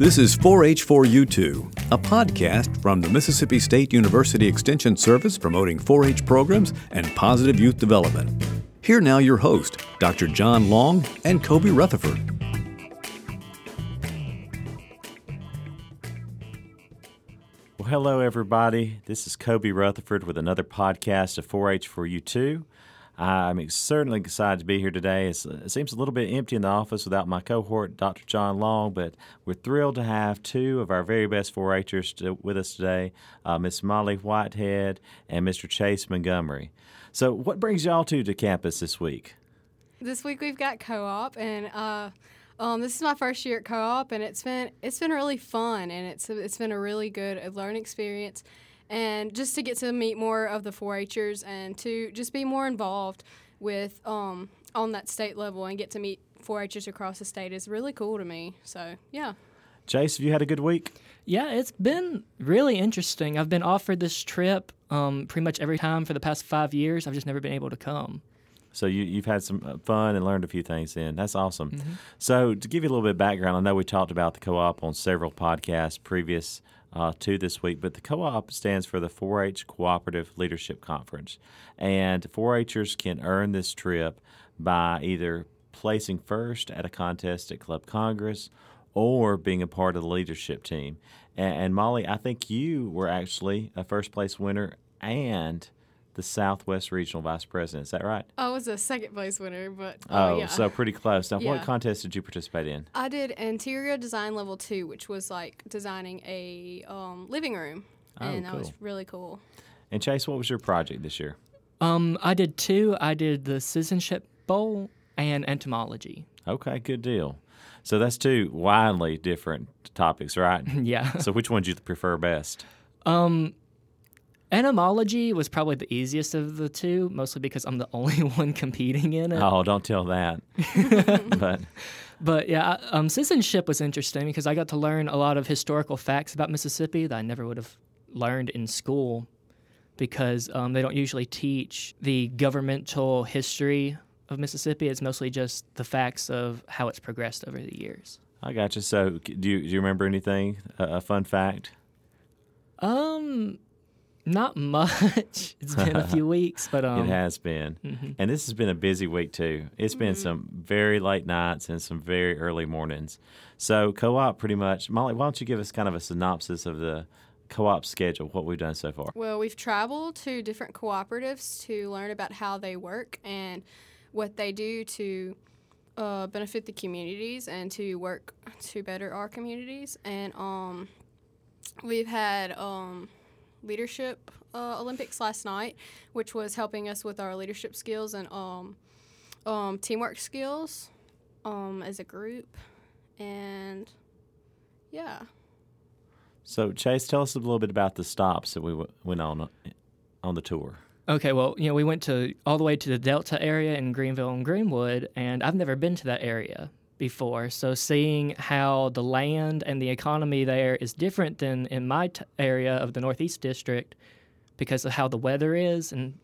This is 4H4U2, a podcast from the Mississippi State University Extension Service promoting 4 H programs and positive youth development. Here now, your host, Dr. John Long and Cobie Rutherford. Well, hello, everybody. This is Cobie Rutherford with another podcast of 4 H4U2. I'm certainly excited to be here today. It's, it seems a little bit empty in the office without my cohort, Dr. John Long, but we're thrilled to have two of our very best 4 Hers with us today uh, Miss Molly Whitehead and Mr. Chase Montgomery. So, what brings y'all two to campus this week? This week we've got co op, and uh, um, this is my first year at co op, and it's been it's been really fun, and it's it's been a really good learning experience and just to get to meet more of the 4-Hers and to just be more involved with um, on that state level and get to meet 4-Hers across the state is really cool to me. So yeah. Chase, have you had a good week? Yeah, it's been really interesting. I've been offered this trip um, pretty much every time for the past five years. I've just never been able to come. So you, you've had some uh, fun and learned a few things then. That's awesome. Mm-hmm. So to give you a little bit of background, I know we talked about the co-op on several podcasts previous uh, to this week. But the co op stands for the 4 H Cooperative Leadership Conference. And 4 Hers can earn this trip by either placing first at a contest at Club Congress or being a part of the leadership team. And, and Molly, I think you were actually a first place winner and the Southwest Regional Vice President. Is that right? I was a second place winner, but oh, yeah. so pretty close. Now, yeah. what contest did you participate in? I did interior design level two, which was like designing a um, living room, oh, and cool. that was really cool. And Chase, what was your project this year? Um, I did two. I did the Citizenship Bowl and entomology. Okay, good deal. So that's two widely different topics, right? yeah. so which one do you prefer best? Um, Entomology was probably the easiest of the two, mostly because I'm the only one competing in it. Oh, don't tell that. but but yeah, um, citizenship was interesting because I got to learn a lot of historical facts about Mississippi that I never would have learned in school because um, they don't usually teach the governmental history of Mississippi. It's mostly just the facts of how it's progressed over the years. I got you. So, do you, do you remember anything? a fun fact? Um, not much. It's been a few weeks, but um, it has been, mm-hmm. and this has been a busy week too. It's been mm-hmm. some very late nights and some very early mornings. So co-op, pretty much. Molly, why don't you give us kind of a synopsis of the co-op schedule, what we've done so far? Well, we've traveled to different cooperatives to learn about how they work and what they do to uh, benefit the communities and to work to better our communities. And um, we've had um, leadership uh, Olympics last night, which was helping us with our leadership skills and um, um, teamwork skills um, as a group. And yeah. So, Chase, tell us a little bit about the stops that we w- went on uh, on the tour. Okay, well, you know, we went to all the way to the Delta area in Greenville and Greenwood, and I've never been to that area before. So seeing how the land and the economy there is different than in my t- area of the Northeast District because of how the weather is and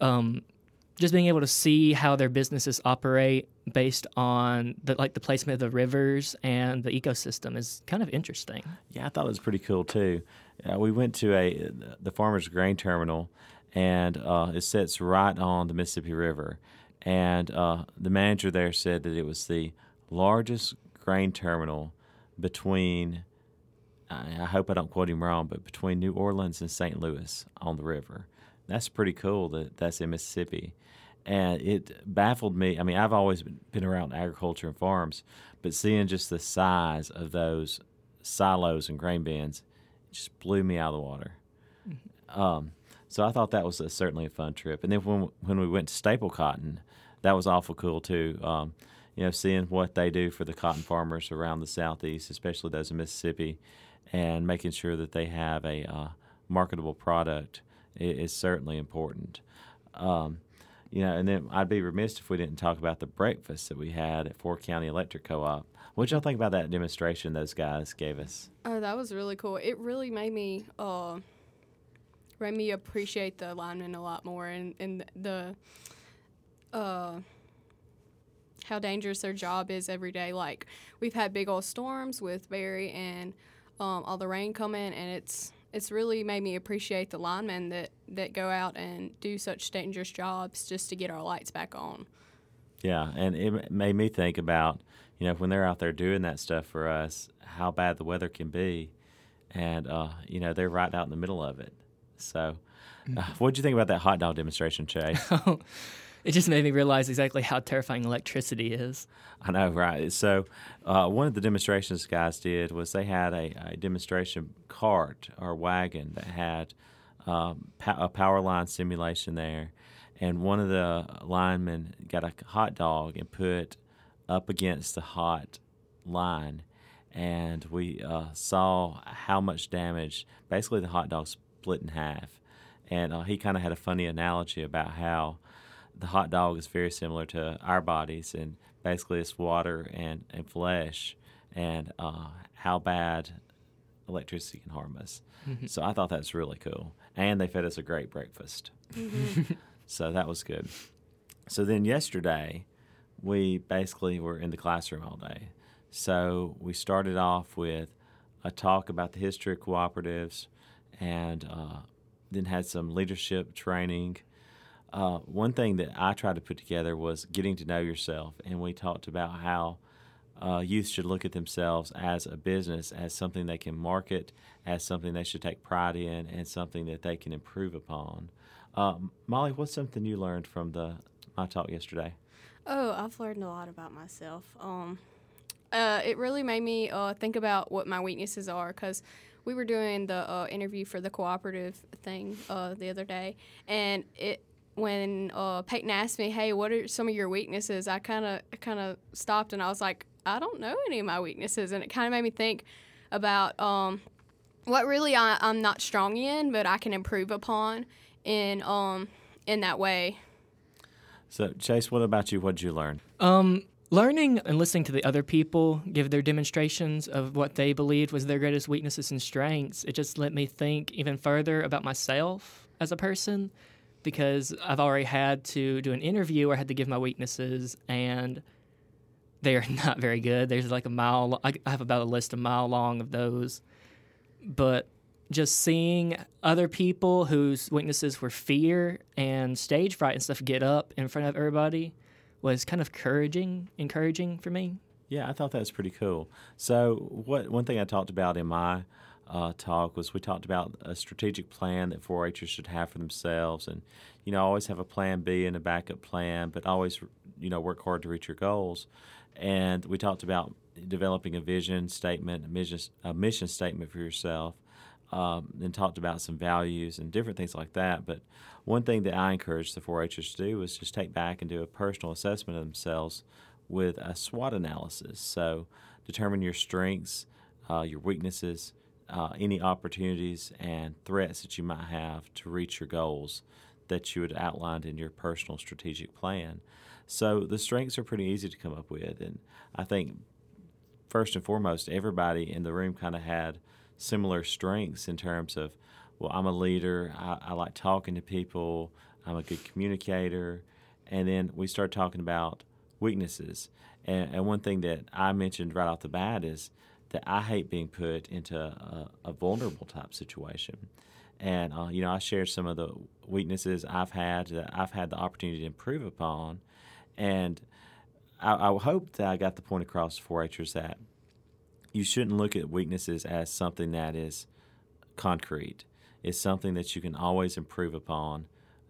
um, just being able to see how their businesses operate based on the like the placement of the rivers and the ecosystem is kind of interesting. Yeah, I thought it was pretty cool too. Uh, we went to a the farmers grain terminal, and uh, it sits right on the Mississippi River and uh, the manager there said that it was the largest grain terminal between I hope I don't quote him wrong, but between New Orleans and St. Louis on the river. That's pretty cool that that's in Mississippi. And it baffled me. I mean, I've always been around agriculture and farms, but seeing just the size of those silos and grain bins just blew me out of the water. Mm-hmm. Um, so I thought that was a, certainly a fun trip. And then when when we went to Staplcotn, that was awful cool too. Um, you know, seeing what they do for the cotton farmers around the southeast, especially those in Mississippi, and making sure that they have a uh, marketable product is, certainly important. Um, you know, and then I'd be remiss if we didn't talk about the breakfast that we had at 4-County Electric Co-op. What y'all think about that demonstration those guys gave us? Oh, that was really cool. It really made me uh, made me appreciate the alignment a lot more and, and the uh, how dangerous their job is every day. Like we've had big old storms with Barry and um, all the rain coming, and it's it's really made me appreciate the linemen that that go out and do such dangerous jobs just to get our lights back on. Yeah, and it made me think about, you know, when they're out there doing that stuff for us, how bad the weather can be, and uh, you know they're right out in the middle of it. So, uh, what did you think about that hot dog demonstration, Chase? it just made me realize exactly how terrifying electricity is. I know, right? So, uh, one of the demonstrations guys did was they had a, a demonstration cart or wagon that had um, a power line simulation there, and one of the linemen got a hot dog and put up against the hot line, and we uh, saw how much damage. Basically, the hot dog split in half, and uh, he kind of had a funny analogy about how the hot dog is very similar to our bodies, and basically it's water and, and flesh, and uh, how bad electricity can harm us. Mm-hmm. So I thought that's really cool, and they fed us a great breakfast. Mm-hmm. So that was good. So then yesterday, we basically were in the classroom all day. So we started off with a talk about the history of cooperatives and uh, then had some leadership training. Uh, one thing that I tried to put together was getting to know yourself, and we talked about how uh, youth should look at themselves as a business, as something they can market, as something they should take pride in, and something that they can improve upon. Uh, Molly, what's something you learned from the my talk yesterday? Oh, I've learned a lot about myself. Um, uh, it really made me uh, think about what my weaknesses are because we were doing the uh, interview for the cooperative thing uh, the other day, and it when uh, Peyton asked me, "Hey, what are some of your weaknesses?" I kind of kind of stopped and I was like, "I don't know any of my weaknesses," and it kind of made me think about um, what really I, I'm not strong in, but I can improve upon in um in that way. So Chase, what about you? What did you learn? Um, learning and listening to the other people give their demonstrations of what they believed was their greatest weaknesses and strengths. It just let me think even further about myself as a person because I've already had to do an interview where I had to give my weaknesses and they are not very good. There's like a mile. I have about a list a mile long of those, but just seeing other people whose weaknesses were fear and stage fright and stuff get up in front of everybody was kind of encouraging encouraging for me yeah i thought that was pretty cool so what one thing i talked about in my uh, talk was we talked about a strategic plan that 4-hers should have for themselves and you know always have a plan b and a backup plan but always you know work hard to reach your goals and we talked about developing a vision statement a mission, a mission statement for yourself um, and talked about some values and different things like that. But one thing that I encourage the 4-Hers to do is just take back and do a personal assessment of themselves with a SWOT analysis. So determine your strengths, uh, your weaknesses, uh, any opportunities and threats that you might have to reach your goals that you had outlined in your personal strategic plan. So the strengths are pretty easy to come up with, and I think first and foremost, everybody in the room kind of had similar strengths in terms of, well, I'm a leader, I, I like talking to people, I'm a good communicator. And then we start talking about weaknesses. And, and, one thing that I mentioned right off the bat is that I hate being put into a, a vulnerable type situation. And, uh, you know, I shared some of the weaknesses I've had that I've had the opportunity to improve upon. And I, I hope that I got the point across for 4-Hers that you shouldn't look at weaknesses as something that is concrete. It's something that you can always improve upon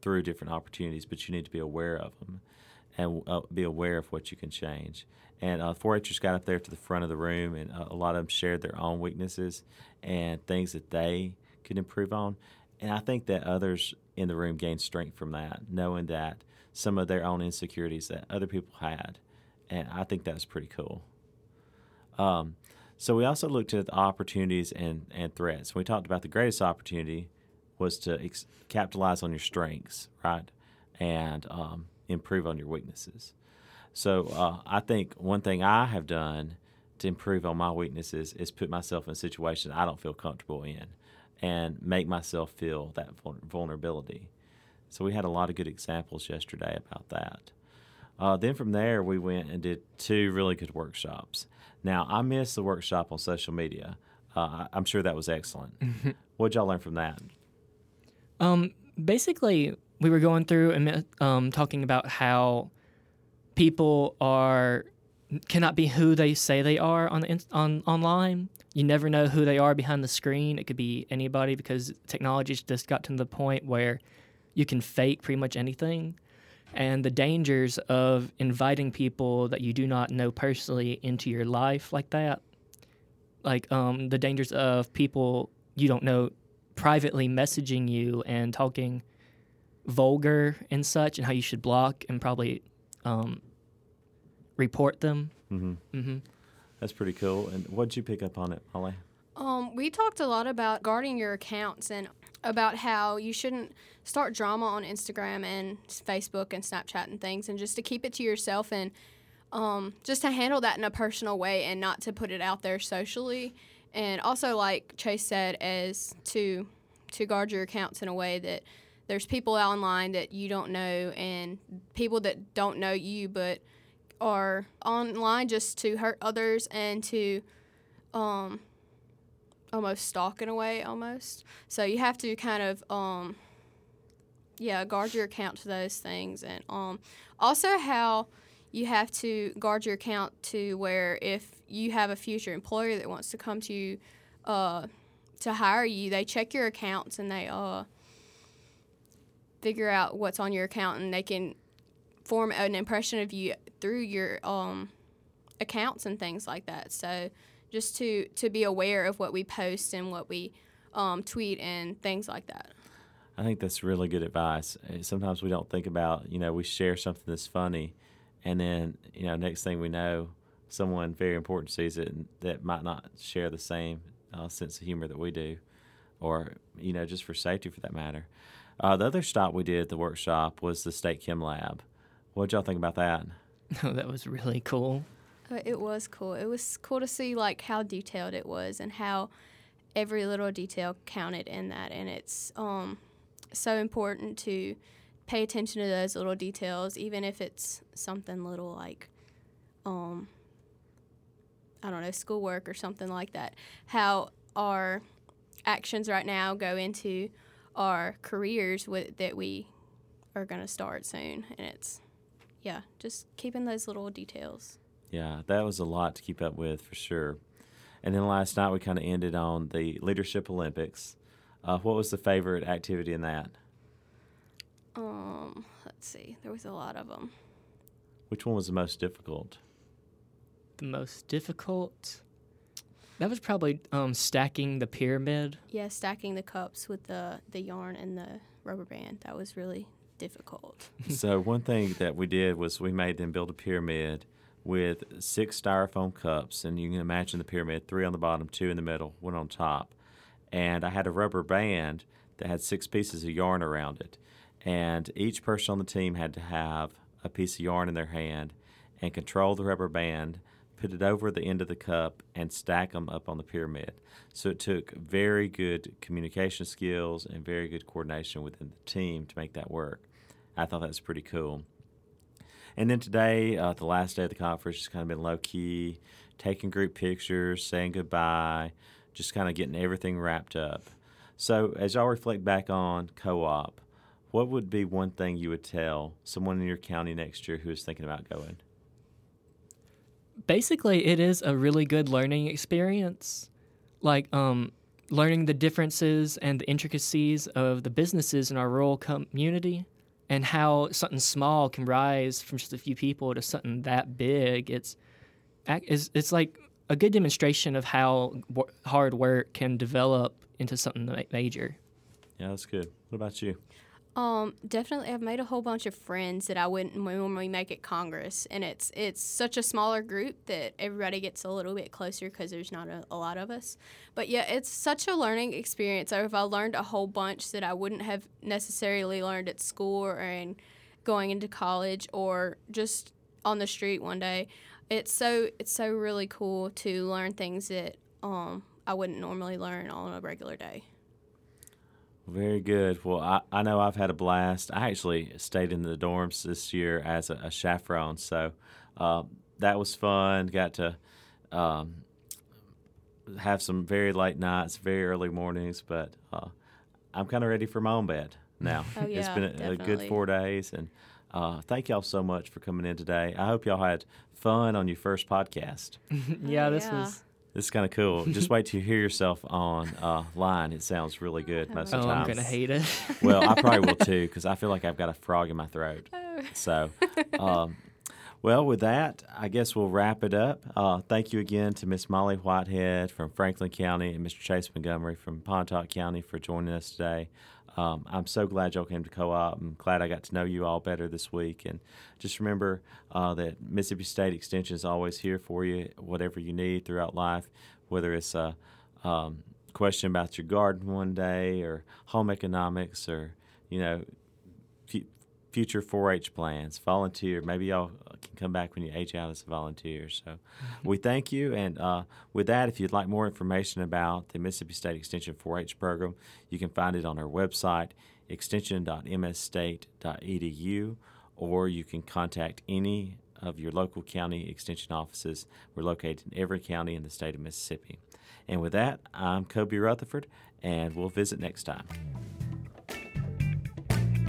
through different opportunities, but you need to be aware of them and uh, be aware of what you can change. And uh, 4-Hers got up there to the front of the room, and uh, a lot of them shared their own weaknesses and things that they could improve on. And I think that others in the room gained strength from that, knowing that some of their own insecurities that other people had. And I think that's pretty cool. Um, so we also looked at the opportunities and, and threats. We talked about the greatest opportunity was to ex- capitalize on your strengths, right, and um, improve on your weaknesses. So uh, I think one thing I have done to improve on my weaknesses is put myself in situations I don't feel comfortable in, and make myself feel that vulnerability. So we had a lot of good examples yesterday about that. Uh, then from there, we went and did two really good workshops. Now, I missed the workshop on social media. Uh, I'm sure that was excellent. What'd y'all learn from that? Um, basically, we were going through and um, talking about how people are cannot be who they say they are on the on online. You never know who they are behind the screen. It could be anybody because technology's just got to the point where you can fake pretty much anything. And the dangers of inviting people that you do not know personally into your life like that, like um, the dangers of people you don't know privately messaging you and talking vulgar and such, and how you should block and probably um, report them. hmm hmm That's pretty cool. And what'd you pick up on it, Molly? Um, we talked a lot about guarding your accounts and about how you shouldn't start drama on Instagram and Facebook and Snapchat and things, and just to keep it to yourself and um, just to handle that in a personal way and not to put it out there socially. And also, like Chase said, as to to guard your accounts in a way that there's people online that you don't know and people that don't know you but are online just to hurt others and to um, almost stalk in a way almost. So you have to kind of um yeah guard your account to those things. And um also how you have to guard your account to where if you have a future employer that wants to come to you uh to hire you they check your accounts and they uh figure out what's on your account and they can form an impression of you through your um accounts and things like that so just to to be aware of what we post and what we um, tweet and things like that. I think that's really good advice. Uh, Sometimes we don't think about, you know, we share something that's funny, and then, you know, next thing we know, someone very important sees it that might not share the same uh, sense of humor that we do, or, you know, just for safety for that matter. Uh, the other stop we did at the workshop was the State Chem Lab. What'd y'all think about that? that was really cool. But it was cool. It was cool to see like how detailed it was and how every little detail counted in that. And it's um, so important to pay attention to those little details, even if it's something little like, um, I don't know, schoolwork or something like that. How our actions right now go into our careers with, that we are going to start soon. And it's, yeah, just keeping those little details. Yeah, that was a lot to keep up with for sure. And then last night we kind of ended on the Leadership Olympics. Uh, what was the favorite activity in that? Um, let's see. There was a lot of them. Which one was the most difficult? The most difficult. That was probably um, stacking the pyramid. Yeah, stacking the cups with the the yarn and the rubber band. That was really difficult. so one thing that we did was we made them build a pyramid with six styrofoam cups, and you can imagine the pyramid: three on the bottom, two in the middle, one on top. And I had a rubber band that had six pieces of yarn around it, and each person on the team had to have a piece of yarn in their hand and control the rubber band put it over the end of the cup and stack them up on the pyramid. So it took very good communication skills and very good coordination within the team to make that work. I thought that was pretty cool. And then today, uh, the last day of the conference, just kind of been low key, taking group pictures, saying goodbye, just kind of getting everything wrapped up. So as y'all reflect back on co-op, what would be one thing you would tell someone in your county next year who is thinking about going? Basically it is a really good learning experience like um, learning the differences and the intricacies of the businesses in our rural community and how something small can rise from just a few people to something that big it's it's, it's like a good demonstration of how hard work can develop into something major Yeah, that's good. What about you? Um, definitely, I've made a whole bunch of friends that I wouldn't normally make at Congress, and it's it's such a smaller group that everybody gets a little bit closer because there's not a, a lot of us. But yeah, it's such a learning experience. I've I learned a whole bunch that I wouldn't have necessarily learned at school or in going into college or just on the street one day. It's so it's so really cool to learn things that um I wouldn't normally learn on a regular day. Very good. Well, I, I know I've had a blast. I actually stayed in the dorms this year as a, a chaperone, so uh, that was fun. Got to um, have some very late nights, very early mornings, but uh, I'm kind of ready for my own bed now. Oh, it's yeah, been a, a good four days, and uh, thank y'all so much for coming in today. I hope y'all had fun on your first podcast. yeah, Oh, this yeah. was. This is kind of cool. Just wait till you hear yourself on uh, line. It sounds really good most Oh, of the time. I'm gonna hate it. Well, I probably will too because I feel like I've got a frog in my throat. Oh. So, um, well, with that, I guess we'll wrap it up. Uh, thank you again to Miss Molly Whitehead from Franklin County and Mr. Chase Montgomery from Pontotoc County for joining us today. Um, I'm so glad y'all came to co-op. I'm glad I got to know you all better this week. And just remember uh, that Mississippi State Extension is always here for you, whatever you need throughout life, whether it's a um, question about your garden one day or home economics or, you know, future 4-H plans, volunteer. Maybe y'all can come back when you age out as a volunteer. So we thank you. And uh, with that, if you'd like more information about the Mississippi State Extension 4-H program, you can find it on our website, extension.msstate.edu, or you can contact any of your local county extension offices. We're located in every county in the state of Mississippi. And with that, I'm Cobie Rutherford, and we'll visit next time.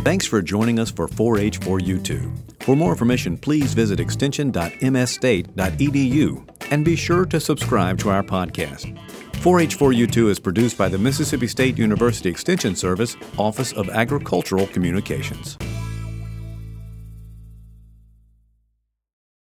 Thanks for joining us for 4-H for U2. For more information, please visit extension.msstate.edu and be sure to subscribe to our podcast. 4-H for U2 is produced by the Mississippi State University Extension Service Office of Agricultural Communications.